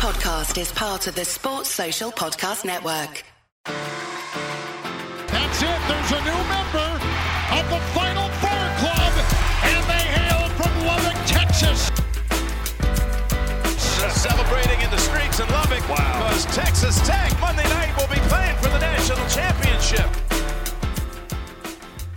podcast is part of the Sports Social Podcast Network. That's it. There's a new member of the Final Four Club, and they hail from Lubbock, Texas. Celebrating in the streets in Lubbock because Texas Tech Monday night will be playing for the national championship.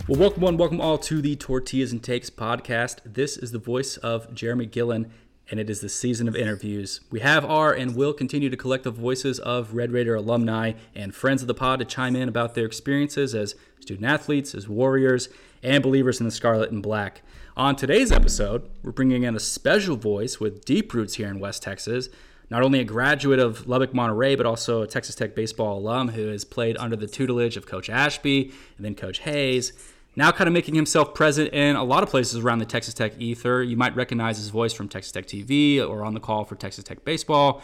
Well, welcome one, welcome all to the Tortillas and Takes podcast. This is the voice of Jeramey Gillen, and it is the season of interviews. We have our and will continue to collect the voices of Red Raider alumni and friends of the pod to chime in about their experiences as student athletes, as warriors, and believers in the scarlet and black. On today's episode, we're bringing in a special voice with deep roots here in West Texas. Not only a graduate of Lubbock Monterey, but also a Texas Tech baseball alum who has played under the tutelage of Coach Ashby and then Coach Hays now kind of making himself present in a lot of places around the Texas Tech ether. You might recognize his voice from Texas Tech TV or on the call for Texas Tech baseball.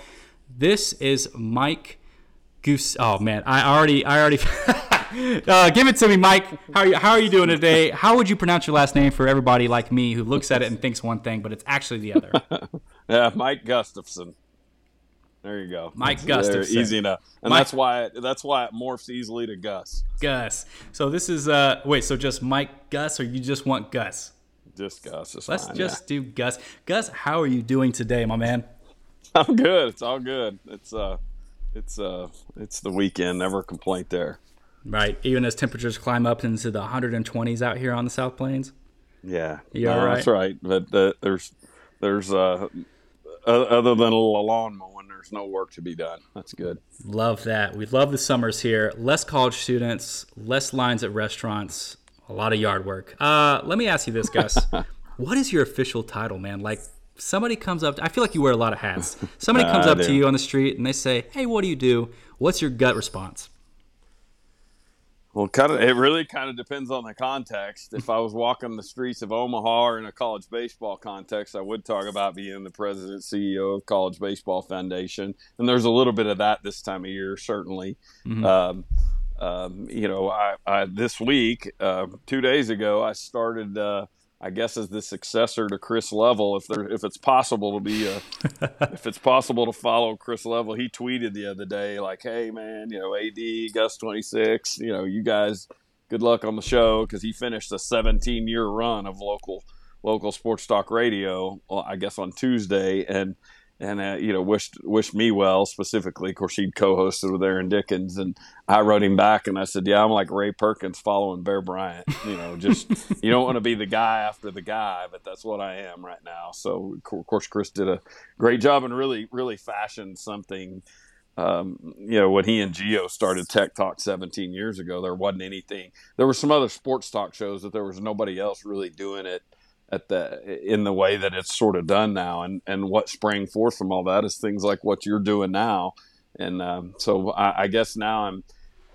This is Mike Goose. Oh man, I already, I already. uh, give it to me, Mike. How are you? How are you doing today? How would you pronounce your last name for everybody like me who looks at it and thinks one thing, but it's actually the other? yeah, Mike Gustafson. There you go. Mike That's Gustafson. Easy enough, and Mike- that's why it, that's why it morphs easily to Gus. Gus. So this is uh wait. So just Mike Gus, or you just want Gus? Just Gus. Let's fine, just do Gus. Gus, how are you doing today, my man? I'm good. It's all good. It's uh, it's uh, it's the weekend. Never a complaint there. Right. Even as temperatures climb up into the 120s out here on the South Plains. Yeah. Yeah. no, right? That's right. But uh, there's there's uh, other than a little lawn mowing, there's no work to be done. That's good. Love that. We love the summers here. Less college students, less lines at restaurants, a lot of yard work. Uh, let me ask you this, Gus. what is your official title, man? Like somebody comes up, I feel like you wear a lot of hats. Somebody comes up to you on the street and they say, "Hey, what do you do?" What's your gut response? Well, kind of. It really kind of depends on the context. If I was walking the streets of Omaha or in a college baseball context, I would talk about being the president CEO of College Baseball Foundation, and there's a little bit of that this time of year, certainly. Um, um, you know, I, I this week, uh, two days ago, I started. Uh, I guess as the successor to Chris Level, if there, if it's possible to be a, if it's possible to follow Chris Level, he tweeted the other day like, "Hey man, you know, AD Gus twenty six, you know, you guys, good luck on the show. Because he finished a seventeen year run of local local sports talk radio, well, I guess on Tuesday, and and uh, you know wished wished me well specifically. Of course, he'd co-hosted with Aaron Dickens, and I wrote him back and I said, "Yeah, I'm like Ray Perkins following Bear Bryant. You know, just you don't want to be the guy after the guy, but that's what I am right now." So of course, Chris did a great job and really really fashioned something. Um, you know, when he and Geo started Tech Talk 17 years ago, there wasn't anything. There were some other sports talk shows that there was nobody else really doing it at the in the way that it's sort of done now and and what sprang forth from all that is things like what you're doing now and um, so I, I guess now i'm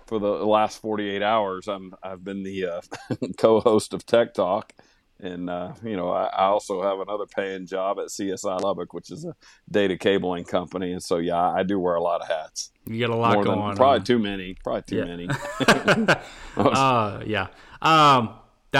for the last 48 hours i'm i've been the uh, co-host of tech talk and uh, you know I, I also have another paying job at csi lubbock which is a data cabling company and so yeah i do wear a lot of hats You got a lot more going than on. probably too many probably too Yeah. many uh, yeah. Um,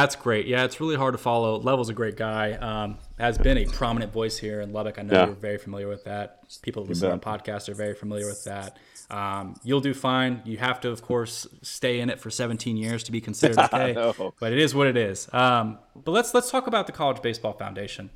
that's great. Yeah, it's really hard to follow. Level's a great guy. Um, has been a prominent voice here in Lubbock. I know Yeah. you're very familiar with that. People who listen on podcasts are very familiar with that. Um, you'll do fine. You have to, of course, stay in it for 17 years to be considered okay. know. but it is what it is. Um, but let's let's talk about the College Baseball Foundation.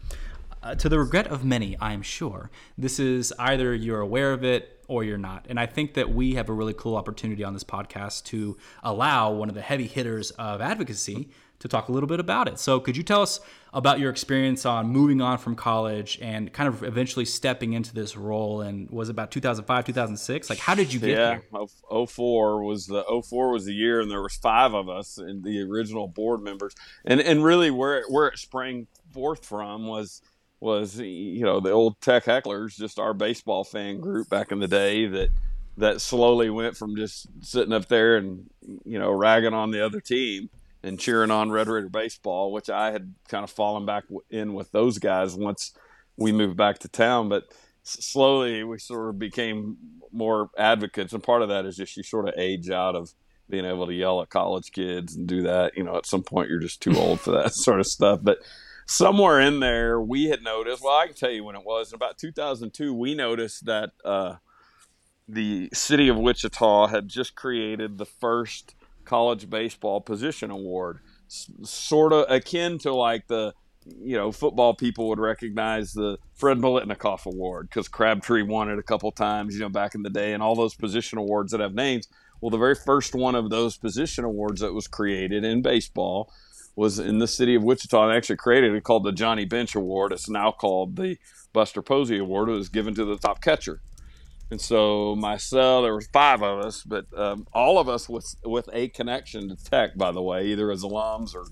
Uh, to the regret of many, I'm sure, this is either you're aware of it or you're not. And I think that we have a really cool opportunity on this podcast to allow one of the heavy hitters of advocacy to talk a little bit about it. So, could you tell us about your experience on moving on from college and kind of eventually stepping into this role? And was it about 2005, 2006? Like, how did you get there? yeah, here? Oh, oh- 04 was the 04 was the year, and there was five of us and the original board members, and and really where it, where it sprang forth from was was you know the old tech hecklers, just our baseball fan group back in the day that that slowly went from just sitting up there and you know ragging on the other team and cheering on Red Raider baseball, which I had kind of fallen back in with those guys once we moved back to town. But slowly we sort of became more advocates, and part of that is just you sort of age out of being able to yell at college kids and do that. You know, at some point you're just too old for that sort of stuff. But somewhere in there, we had noticed. Well, I can tell you when it was. In about 2002, we noticed that uh, the city of Wichita had just created the first college baseball position award, S- sort of akin to like the you know football people would recognize the Fred Biletnikoff Award because Crabtree won it a couple times, you know, back in the day, and all those position awards that have names. Well, the very first one of those position awards that was created in baseball was in the city of Wichita. They actually created it called the Johnny Bench Award. It's now called the Buster Posey Award. It was given to the top catcher. And so myself, there were five of us, but um, all of us with with a connection to tech, by the way, either as alums or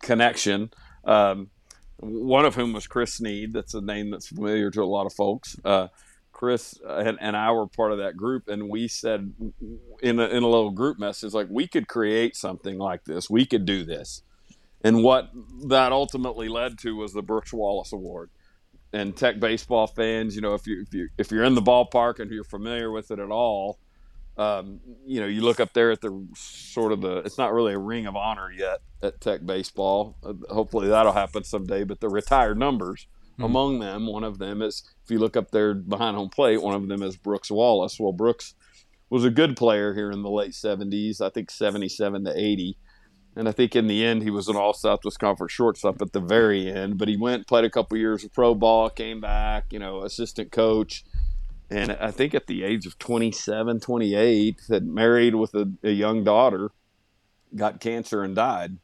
connection. Um, one of whom was Chris Sneed. That's a name that's familiar to a lot of folks. Uh, Chris and, and, I were part of that group, and we said in a, in a little group message, like we could create something like this. We could do this. And what that ultimately led to was the Brooks Wallace Award. And Tech baseball fans, you know, if you if you if you're in the ballpark and you're familiar with it at all, um, you know, you look up there at the sort of the. It's not really a ring of honor yet at Tech baseball. Uh, hopefully that'll happen someday. But the retired numbers mm-hmm. among them, one of them is if you look up there behind home plate, one of them is Brooks Wallace. Well, Brooks was a good player here in the late 70s. I think 77 to 80 and I think in the end he was an All Southwest Conference shortstop at the very end. But he went played a couple years of pro ball, came back, you know, assistant coach, and I think at the age of 27, 28, had married with a, a young daughter, got cancer and died.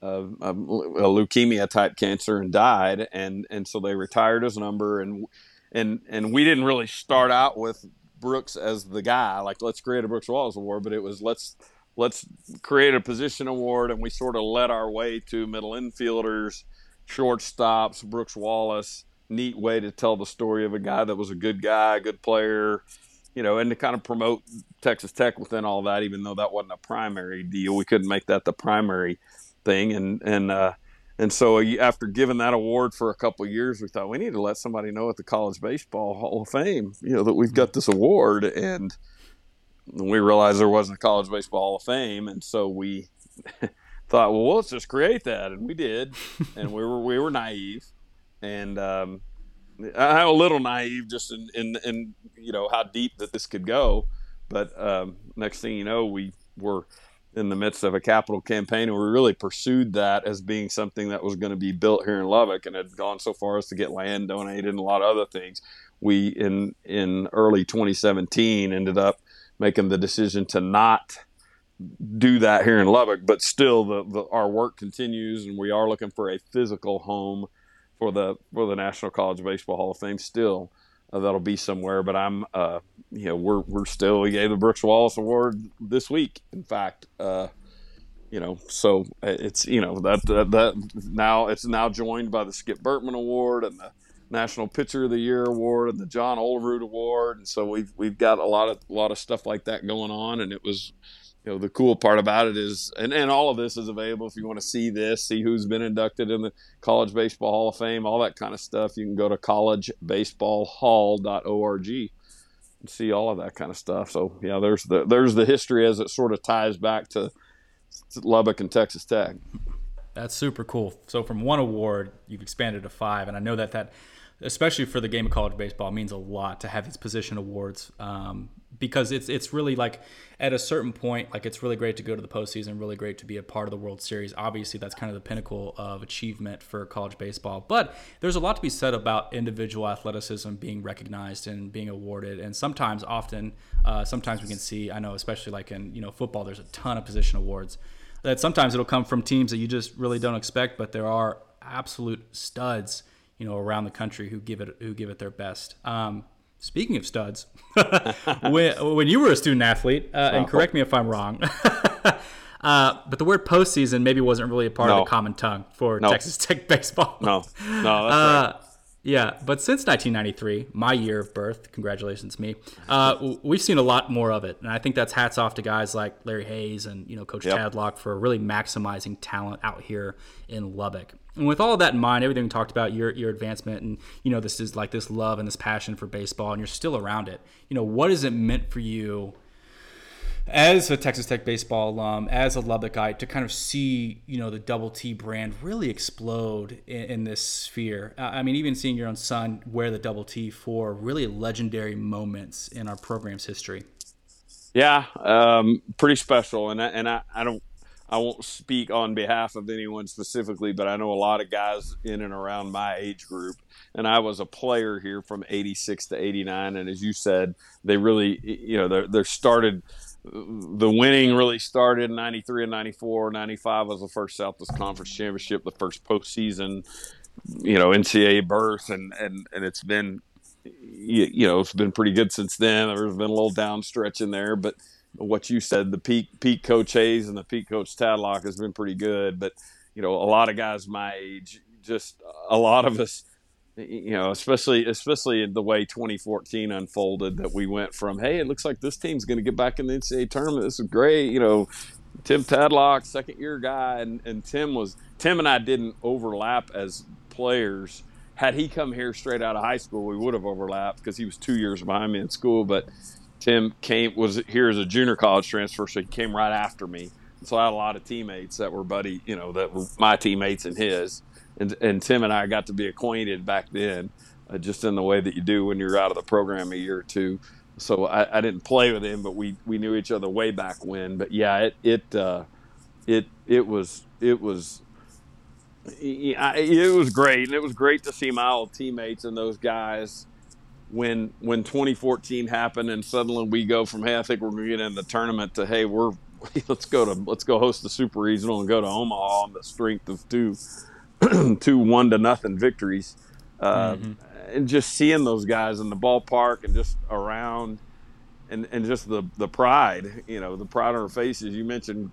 Uh, a, a leukemia type cancer and died, and and so they retired his number, and and and we didn't really start out with Brooks as the guy, like let's create a Brooks Wallace Award, but it was let's let's create a position award, and we sort of led our way to middle infielders, shortstops, Brooks Wallace. Neat way to tell the story of a guy that was a good guy, a good player, you know, and to kind of promote Texas Tech within all that, even though that wasn't a primary deal, we couldn't make that the primary thing, and and uh, and so after giving that award for a couple years, we thought we need to let somebody know at the College Baseball Hall of Fame, you know, that we've got this award, and we realized there wasn't a college baseball hall of fame, and so we thought, well, let's just create that, and we did, and we were we were naive, and um, I'm a little naive just in, in in you know how deep that this could go, but um, next thing you know, we were in the midst of a capital campaign, and we really pursued that as being something that was going to be built here in Lubbock, and had gone so far as to get land donated and a lot of other things. We in in early 2017 ended up making the decision to not do that here in Lubbock, but still the, the, our work continues and we are looking for a physical home for the for the National College Baseball Hall of Fame still. Uh, that'll be somewhere, but I'm uh, you know we're we're still we gave the Brooks Wallace Award this week. In fact, uh, you know, so it's you know that, that that now it's now joined by the Skip Bertman Award and the National Pitcher of the Year award and the John Olerud award, and so we've we've got a lot of a lot of stuff like that going on. And it was, you know, the cool part about it is, and, and all of this is available if you want to see this, see who's been inducted in the College Baseball Hall of Fame, all that kind of stuff. You can go to collegebaseballhall.org and see all of that kind of stuff. So yeah, there's the there's the history as it sort of ties back to, to Lubbock and Texas Tech. That's super cool. So from one award, you've expanded to five, and I know that that especially for the game of college baseball, means a lot to have these position awards um, because it's it's really like at a certain point, like it's really great to go to the postseason, really great to be a part of the World Series. Obviously, that's kind of the pinnacle of achievement for college baseball. But there's a lot to be said about individual athleticism being recognized and being awarded, and sometimes, often, uh, sometimes we can see. I know, especially like in you know football, there's a ton of position awards. That sometimes it'll come from teams that you just really don't expect, but there are absolute studs you know around the country who give it who give it their best. Um, speaking of studs, when, when you were a student athlete, uh, and correct me if I'm wrong. Uh, but the word postseason maybe wasn't really a part no. of the common tongue for no. Texas Tech baseball. No, no, that's uh, right. Yeah, but since 1993, my year of birth, congratulations me, uh, we've seen a lot more of it, and I think that's hats off to guys like Larry Hays and you know Coach yep. Tadlock for really maximizing talent out here in Lubbock. And with all of that in mind, everything we talked about, your your advancement, and you know this is like this love and this passion for baseball, and you're still around it. You know, what has it meant for you? As a Texas Tech baseball alum, as a Lubbockite, to kind of see you know the Double T brand really explode in, in this sphere. I mean, even seeing your own son wear the Double T for really legendary moments in our program's history. Yeah, um, pretty special, and I, and I, I don't I won't speak on behalf of anyone specifically, but I know a lot of guys in and around my age group. And I was a player here from 86 to 89. And as you said, they really, you know, they're started the winning really started in 93 and 94 95 was the first southwest conference championship the first postseason you know ncaa berth and and and it's been you, you know it's been pretty good since then. There's been a little down stretch in there but what you said the peak peak coach hays and the peak coach tadlock has been pretty good. But you know a lot of guys my age just a lot of us you know, especially especially the way 2014 unfolded, that we went from, hey, it looks like this team's going to get back in the NCAA tournament. This is great. You know, Tim Tadlock, second year guy, and, and Tim was Tim and I didn't overlap as players. Had he come here straight out of high school, we would have overlapped because he was two years behind me in school. But Tim came was here as a junior college transfer, so he came right after me. so I had a lot of teammates that were buddy, you know, that were my teammates and his and, and Tim and I got to be acquainted back then, uh, just in the way that you do when you're out of the program a year or two. So I, I, didn't play with him, but we, we knew each other way back when. But yeah, it it uh, it it was it was it was great, and it was great to see my old teammates and those guys when when 2014 happened, and suddenly we go from hey, I think we're going to get in the tournament to hey, we're let's go to let's go host the super regional and go to Omaha on the strength of two two one to nothing victories. Uh, mm-hmm. And just seeing those guys in the ballpark and just around, and, and just the, the pride, you know, the pride on their faces. You mentioned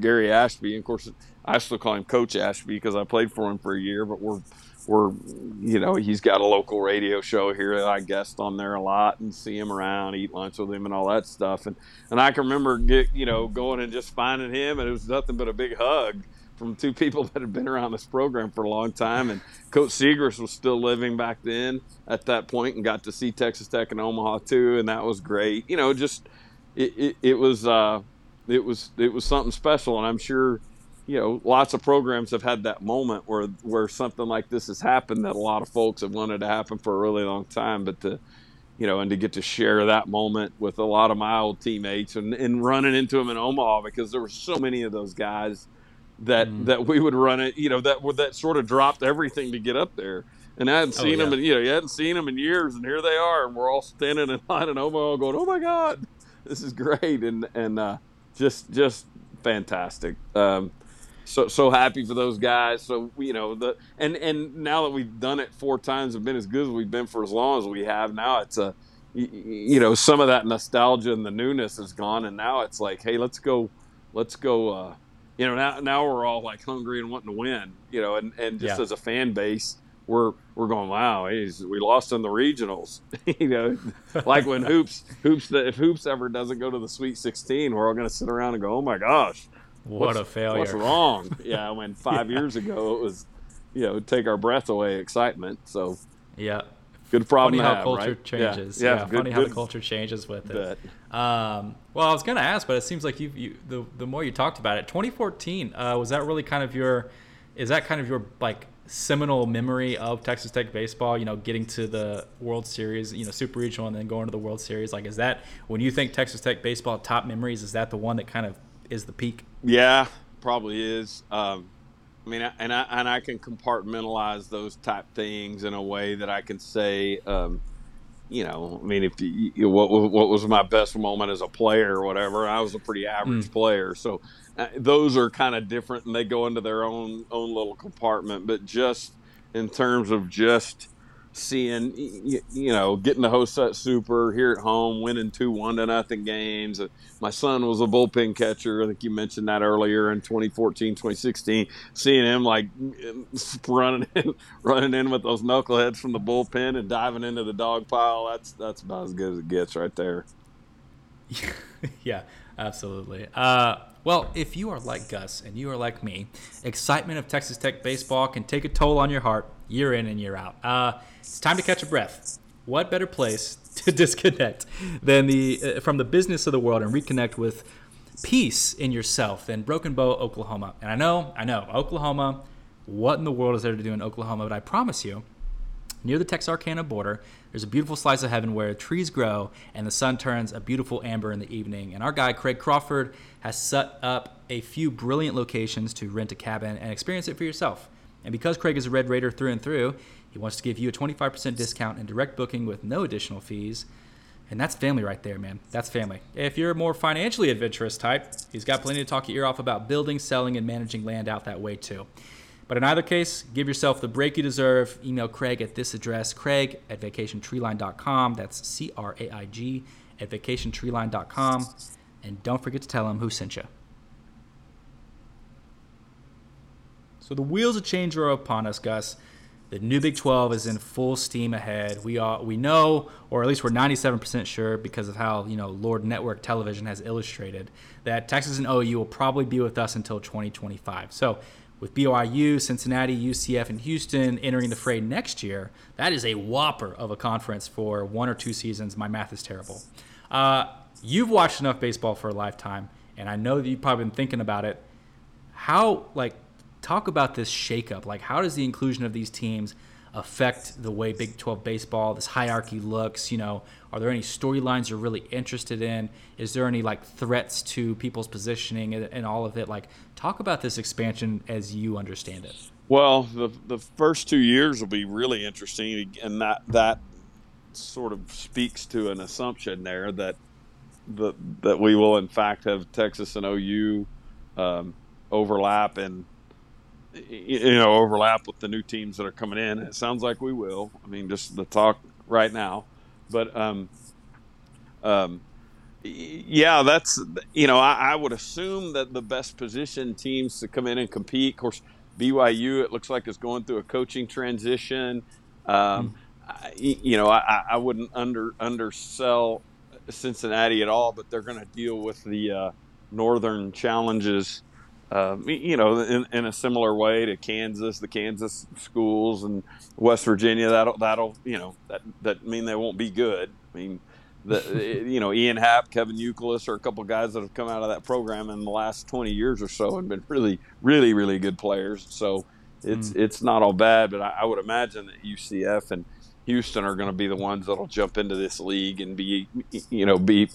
Gary Ashby. and Of course, I still call him Coach Ashby because I played for him for a year, but we're we're you know he's got a local radio show here that I guest on there a lot and see him around, eat lunch with him, and all that stuff. And and I can remember get you know going and just finding him, and it was nothing but a big hug from two people that had been around this program for a long time. And Coach Segrist was still living back then at that point and got to see Texas Tech in Omaha too, and that was great. You know, just it, it, it was uh, it was it was something special, and I'm sure you know lots of programs have had that moment where where something like this has happened that a lot of folks have wanted to happen for a really long time, but to you know, and to get to share that moment with a lot of my old teammates and, and running into them in Omaha because there were so many of those guys that mm. that we would run it. You know that that sort of dropped everything to get up there. And I hadn't oh, seen oh, yeah. them, and you know, you hadn't seen them in years, and here they are, and we're all standing in line in Omaha, going, "Oh my God, this is great!" and and uh, just just fantastic. Um, so so happy for those guys. So you know the and and now that we've done it four times, have been as good as we've been for as long as we have. Now it's a you, you know some of that nostalgia and the newness is gone, and now it's like, hey, let's go, let's go. Uh, you know, now now we're all like hungry and wanting to win. You know, and and just yeah. as a fan base, we're we're going, wow, we lost in the regionals. you know, like when hoops hoops if hoops ever doesn't go to the Sweet 16, we're all going to sit around and go, oh my gosh, what a failure! What's wrong? yeah, when five yeah. years ago it was, you know, take our breath away, excitement. So yeah, good problem funny how have, culture right? changes. Yeah, yeah, yeah good, funny good, how the culture changes with it. Um, well, I was gonna ask, but it seems like you, you the the more you talked about it, 2014 uh, was that really kind of your, is that kind of your like seminal memory of Texas Tech baseball? You know, getting to the World Series, you know, Super Regional, and then going to the World Series. Like, is that when you think Texas Tech baseball top memories? Is that the one that kind of is the peak? Yeah, probably is. Um, I mean, and I and I can compartmentalize those type things in a way that I can say, um, you know, I mean, if you, you, what what was my best moment as a player or whatever, I was a pretty average mm. player. So uh, those are kind of different, and they go into their own own little compartment. But just in terms of just seeing you, know getting the host that super here at home winning two one to nothing games. My son was a bullpen catcher. I think you mentioned that earlier in 2014 2016 seeing him like running in running in with those knuckleheads from the bullpen and diving into the dog pile that's that's about as good as it gets right there. Yeah absolutely. Uh, well, if you are like Gus and you are like me, excitement of Texas Tech baseball can take a toll on your heart year in and year out. Uh, it's time to catch a breath. What better place to disconnect than the uh, from the business of the world and reconnect with peace in yourself than Broken Bow, Oklahoma. And I know, I know, Oklahoma. What in the world is there to do in Oklahoma? But I promise you, near the Texarkana border, there's a beautiful slice of heaven where trees grow and the sun turns a beautiful amber in the evening. And our guy Craig Crawford has set up a few brilliant locations to rent a cabin and experience it for yourself. And because Craig is a Red Raider through and through, he wants to give you a 25% discount and direct booking with no additional fees. And that's family right there, man. That's family. If you're a more financially adventurous type, he's got plenty to talk your ear off about building, selling, and managing land out that way too. But in either case, give yourself the break you deserve. Email Craig at this address, craig at vacationtreeline.com. That's C R A I G at vacationtreeline.com. And don't forget to tell him who sent you. So the wheels of change are upon us, Gus. The new Big 12 is in full steam ahead. We are we know, or at least we're 97% sure, because of how you know Longhorn Network Television has illustrated that Texas and OU will probably be with us until 2025. So with BYU, Cincinnati, UCF, and Houston entering the fray next year, that is a whopper of a conference for one or two seasons. My math is terrible. Uh, you've watched enough baseball for a lifetime, and I know that you've probably been thinking about it. How like talk about this shakeup. Like, how does the inclusion of these teams affect the way Big 12 baseball, this hierarchy looks? You know, are there any storylines you're really interested in? Is there any like threats to people's positioning and, and all of it? Like, talk about this expansion as you understand it. Well, the the first two years will be really interesting, and that that sort of speaks to an assumption there that the, that we will in fact have Texas and OU um, overlap and you know overlap with the new teams that are coming in. It sounds like we will. I mean, just the talk right now, but um, um, yeah, that's you know I, I would assume that the best position teams to come in and compete. Of course, BYU it looks like is going through a coaching transition. Um, mm. I, you know, I, I wouldn't under undersell Cincinnati at all, but they're going to deal with the uh, northern challenges uh, you know, in, in, a similar way to Kansas, the Kansas schools and West Virginia, that'll that'll you know that that mean they won't be good. I mean, the you know Ian Happ, Kevin Youkilis are a couple guys that have come out of that program in the last 20 years or so and been really, really, really good players. So it's mm. it's not all bad, but I, I would imagine that UCF and Houston are going to be the ones that'll jump into this league and be you know be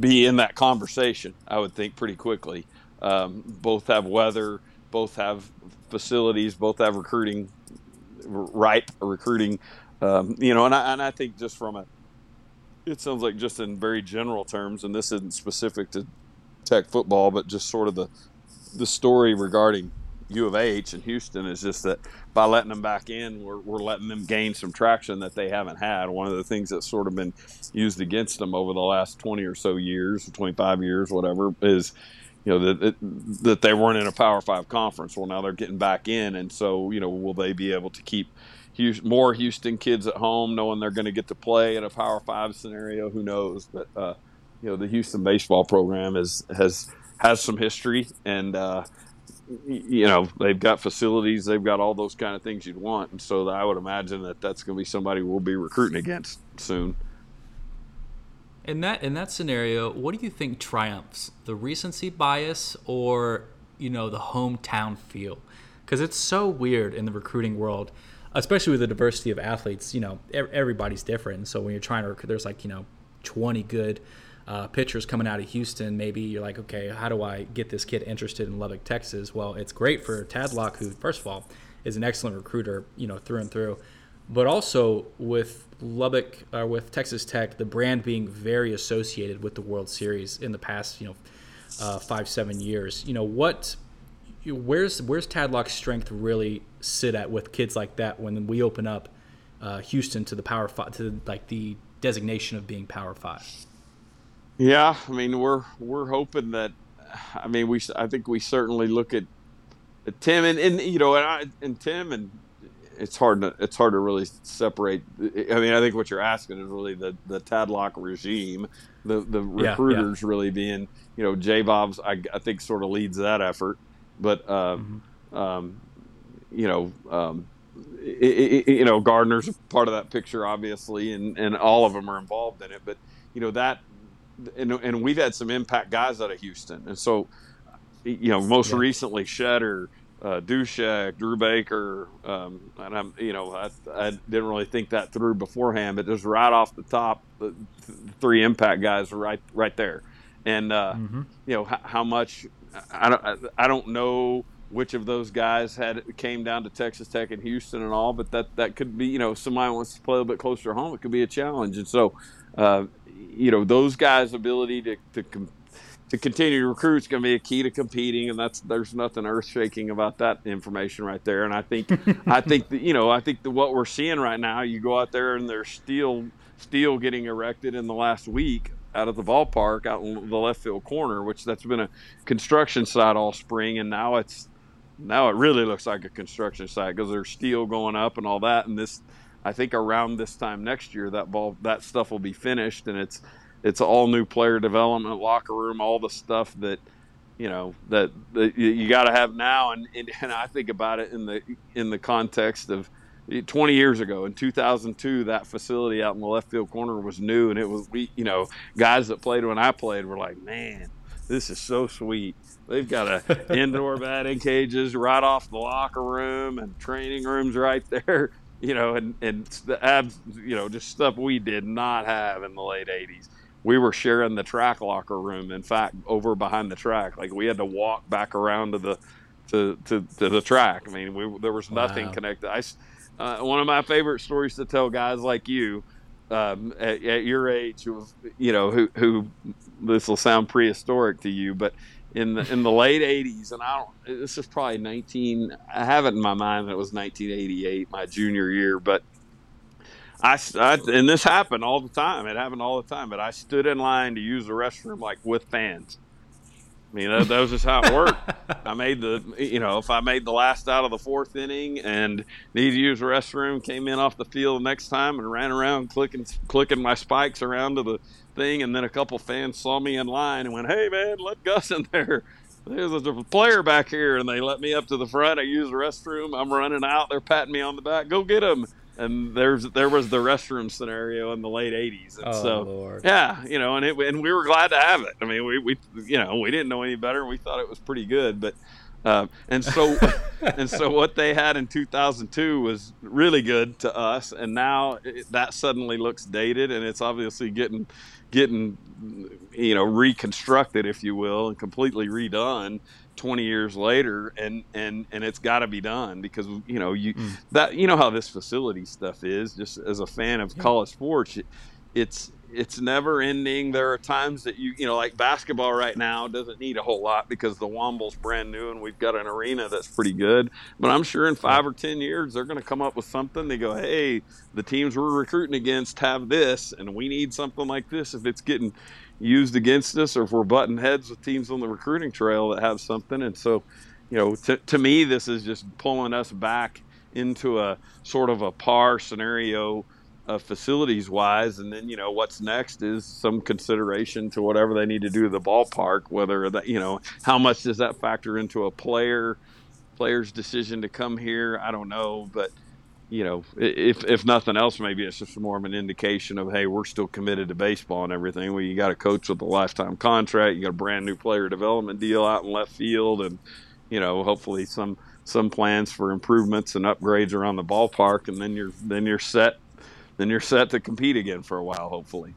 be in that conversation. I would think pretty quickly. Um, both have weather, both have facilities, both have recruiting, right recruiting. Um, you know, and I, and I think just from a, it sounds like just in very general terms, and this isn't specific to Tech football, but just sort of the the story regarding U of H and Houston is just that by letting them back in, we're, we're letting them gain some traction that they haven't had. One of the things that's sort of been used against them over the last 20 or so years, 25 years, whatever, is you know that that they weren't in a Power Five conference. Well, now they're getting back in, and so you know, will they be able to keep more Houston kids at home, knowing they're going to get to play in a Power Five scenario? Who knows? But uh, you know, the Houston baseball program is has has some history, and uh, you know, they've got facilities, they've got all those kind of things you'd want, and so I would imagine that that's going to be somebody we'll be recruiting against soon. In that in that scenario, what do you think triumphs? The recency bias or, you know, the hometown feel? Cuz it's so weird in the recruiting world, especially with the diversity of athletes, you know, everybody's different. So when you're trying to recruit there's like, you know, 20 good uh, pitchers coming out of Houston, maybe you're like, okay, how do I get this kid interested in Lubbock, Texas? Well, it's great for Tadlock, who, first of all, is an excellent recruiter, you know, through and through but also with Lubbock or uh, with Texas Tech, the brand being very associated with the World Series in the past, you know, uh, five seven years. You know what? Where's where's Tadlock's strength really sit at with kids like that when we open up uh, Houston to the Power Five to like the designation of being Power Five? Yeah, I mean we're we're hoping that. I mean we I think we certainly look at, at Tim and, and you know and, I, and Tim and it's hard to it's hard to really separate. I mean, I think what you're asking is really the the Tadlock regime, the the recruiters yeah, yeah. really being you know J Bob's I, I think sort of leads that effort, but uh, mm-hmm. um, you know um, it, it, you know, Gardner's part of that picture, obviously, and, and all of them are involved in it. But, you know, that, and, and we've had some impact guys out of Houston. And so, you know, most yeah. recently, Shedder, uh, Drew Baker, um, and I'm, you know, I, I, didn't really think that through beforehand, but just right off the top, the, the three impact guys are right, right there. And, uh, mm-hmm. you know, how, how much, I don't, I don't know which of those guys had came down to Texas Tech and Houston and all, but that that could be you know somebody wants to play a little bit closer to home. It could be a challenge, and so uh, you know those guys' ability to to, to continue to recruit is going to be a key to competing, and that's there's nothing earth shaking about that information right there. And I think I think that, you know I think that what we're seeing right now, you go out there and there's steel steel getting erected in the last week out of the ballpark out in the left field corner, which that's been a construction site all spring, and now it's now it really looks like a construction site because there's steel going up and all that. And this, I think, around this time next year, that ball, that stuff will be finished, and it's it's all new player development, locker room, all the stuff that you know that, that you got to have now. And, and and I think about it in the in the context of 20 years ago in 2002 that facility out in the left field corner was new and it was we you know guys that played when i played were like man this is so sweet They've got a indoor batting cages right off the locker room and training rooms right there. You know, and and the abs, you know, just stuff we did not have in the late '80s. We were sharing the track locker room. In fact, over behind the track, like we had to walk back around to the to to, to the track. I mean, we, there was nothing wow. connected. I, uh, one of my favorite stories to tell guys like you um, at, at, your age, you know, who, who this will sound prehistoric to you, but in the in the late '80s, and I don't. This is probably 19. I have it in my mind that it was 1988, my junior year. But I, I and this happened all the time. It happened all the time. But I stood in line to use the restroom like with fans. I mean, that, that was just how it worked. I made the, you know, if I made the last out of the fourth inning and needed to use the restroom, came in off the field the next time and ran around clicking, clicking my spikes around to the thing, and then a couple fans saw me in line and went, "Hey man, let Gus in there." There's a player back here, and they let me up to the front. I use the restroom. I'm running out. They're patting me on the back. Go get him. And there's there was the restroom scenario in the late '80s, and oh, so Lord. yeah, you know, and it and we were glad to have it. I mean, we we you know we didn't know any better. We thought it was pretty good, but uh, and so, and so, what they had in 2002 was really good to us, and now it, that suddenly looks dated, and it's obviously getting getting you know reconstructed if you will and completely redone 20 years later and and and it's got to be done because you know you mm. that you know how this facility stuff is just as a fan of yeah. college sports it's it's never ending. There are times that you you know like basketball right now doesn't need a whole lot because the Womble's brand new and we've got an arena that's pretty good. But I'm sure in five or ten years they're going to come up with something. They go, hey, the teams we're recruiting against have this, and we need something like this if it's getting used against us or if we're butting heads with teams on the recruiting trail that have something. And so, you know, to, to me, this is just pulling us back into a sort of a par scenario uh, facilities wise. And then, you know, what's next is some consideration to whatever they need to do to the ballpark, whether that, you know, how much does that factor into a player, player's decision to come here? I don't know. But, you know, if, if nothing else, maybe it's just more of an indication of, hey, we're still committed to baseball and everything. Well, you got a coach with a lifetime contract, you got a brand new player development deal out in left field, and, you know, hopefully some some plans for improvements and upgrades around the ballpark, and then you're then you're set then you're set to compete again for a while, hopefully.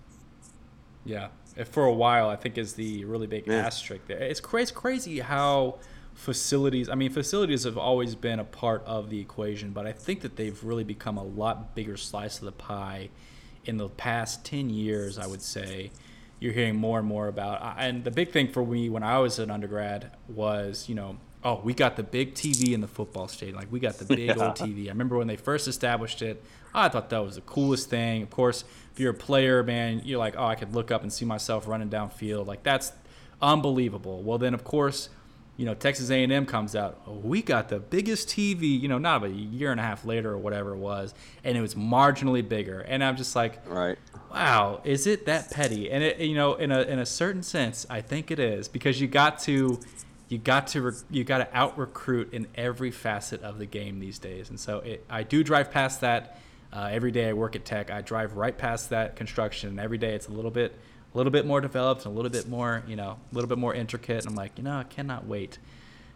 Yeah, for a while, I think is the really big yeah. asterisk there. It's crazy, crazy how facilities. I mean, facilities have always been a part of the equation, but I think that they've really become a lot bigger slice of the pie in the past ten years. I would say you're hearing more and more about. Uh, and the big thing for me when I was an undergrad was, you know, oh, we got the big TV in the football stadium. Like we got the big yeah. old TV. I remember when they first established it. I thought that was the coolest thing. Of course, if you're a player, man, you're like, oh, I could look up and see myself running downfield. Like that's unbelievable. Well, then of course, you know, Texas A&M comes out. Oh, we got the biggest TV. You know, not a year and a half later or whatever it was, and it was marginally bigger. And I'm just like, right. Wow, is it that petty? And it, you know, in a in a certain sense, I think it is because you got to you got to you got to out recruit in every facet of the game these days. And so it, I do drive past that uh, every day. I work at Tech. I drive right past that construction, and every day it's a little bit a little bit more developed, a little bit more you know a little bit more intricate. And I'm like, you know, I cannot wait.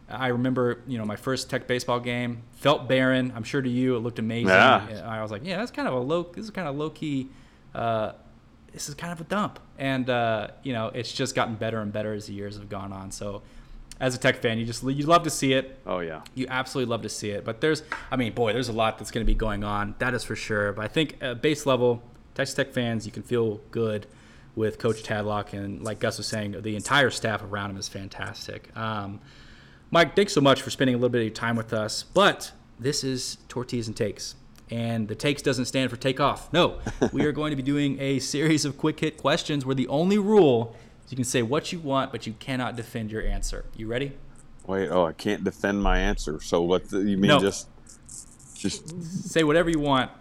I remember, you know, my first Tech baseball game felt barren. I'm sure to you it looked amazing. Yeah. I was like, yeah, that's kind of a low. This is kind of low key. Uh, this is kind of a dump, and uh, you know, it's just gotten better and better as the years have gone on. So, as a Tech fan, you just you love to see it. Oh yeah. You absolutely love to see it. But there's, I mean, boy, there's a lot that's going to be going on. That is for sure. But I think at base level, Texas Tech fans, you can feel good with Coach Tadlock and, like Gus was saying, the entire staff around him is fantastic. Um, Mike, thanks so much for spending a little bit of your time with us. But this is Tortillas and Takes. And the takes doesn't stand for take off. No, we are going to be doing a series of quick hit questions where the only rule is you can say what you want, but you cannot defend your answer. You ready? Wait. Oh, I can't defend my answer. So what? The, you mean No. just? Just Say whatever you want.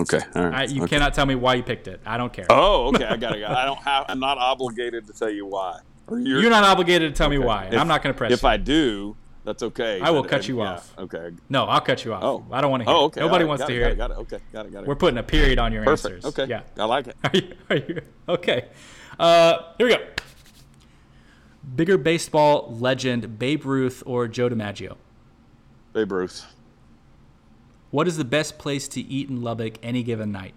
Okay. All I, you okay. cannot tell me why you picked it. I don't care. Oh, okay. I got it. I don't have. I'm not obligated to tell you why. Or you're, You're not obligated to tell me why. and If- I'm not going to press If you. I do, that's okay. I will but- cut and- you yeah, off. Okay. no, I'll cut you off. Oh. I don't want to hear Oh, it. okay. Nobody all right, wants got to it, hear it. it. Got it. Okay. Got it. Got it. We're putting a period on your Perfect. answers. Okay. Yeah. I like it. Are you, are you, okay. Uh, here we go. Bigger baseball legend, Babe Ruth or Joe DiMaggio? Babe Ruth. What is the best place to eat in Lubbock any given night?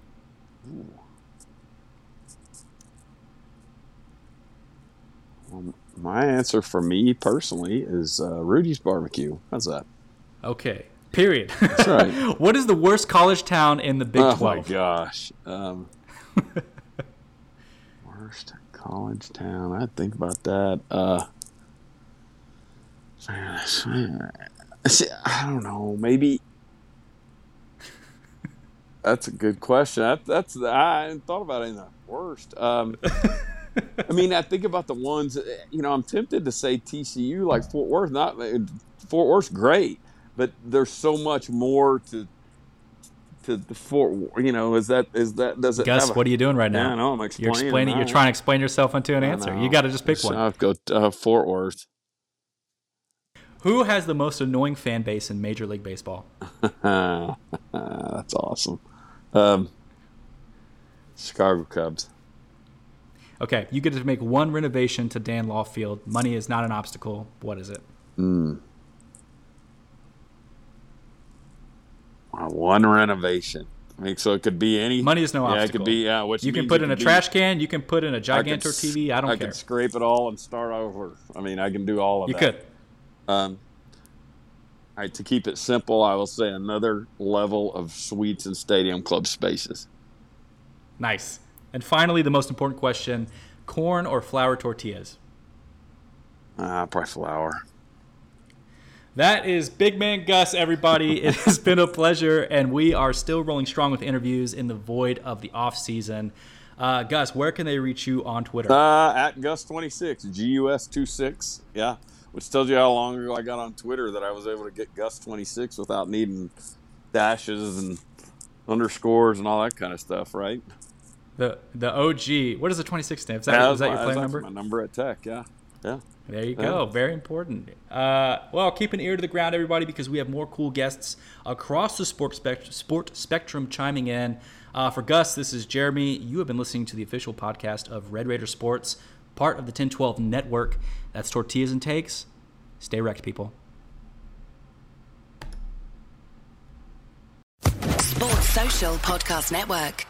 My answer for me personally is uh, Rudy's Barbecue. How's that? Okay. Period. That's right. what is the worst college town in the Big oh 12? my gosh. Um, worst college town. I think about that. Uh, I don't know. Maybe. That's a good question. That, that's I hadn't thought about any of the worst. Um, I mean, I think about the ones. You know, I'm tempted to say TCU, like Fort Worth. Not Fort Worth's great, but there's so much more to to the Fort. You know, is that is that does it? Gus, a- what are you doing right now? Yeah, I know. I'm You're explaining. explaining. You're trying to explain yourself into an answer. You got to just pick one. I'll go uh, Fort Worth. Who has the most annoying fan base in Major League Baseball? That's awesome. Um, Chicago Cubs. Okay, you get to make one renovation to Dan Law Field. Money is not an obstacle. What is it? Uh, one renovation. I mean, so it could be any. Money is no yeah, obstacle. it could be. Yeah, which You can put in a be- trash can. You can put in a can gigantor s- TV. I don't I care. I can scrape it all and start over. I mean, I can do all of You that. could. Um, right, to keep it simple, I will say another level of suites and stadium club spaces. Nice. And finally, the most important question: corn or flour tortillas? Ah, probably flour. That is Big Man Gus, everybody. it has been a pleasure, and we are still rolling strong with interviews in the void of the off season. Uh, Gus, where can they reach you on Twitter? Uh, at Gus26, G U S 26. Yeah. Which tells you how long ago I got on Twitter that I was able to get Gus26 without needing dashes and underscores and all that kind of stuff, right? The the OG. What is the 26 stand? Is that, Yeah, is that my, your play number? my number at Tech, yeah. Yeah. There you go. Very important. Uh, well, keep an ear to the ground, everybody, because we have more cool guests across the sport, spect- sport spectrum chiming in. Uh, for Gus, this is Jeramey. You have been listening to the official podcast of Red Raider Sports, part of the 1012 network. That's Tortillas and Takes. Stay wrecked, people. Sports Social Podcast Network.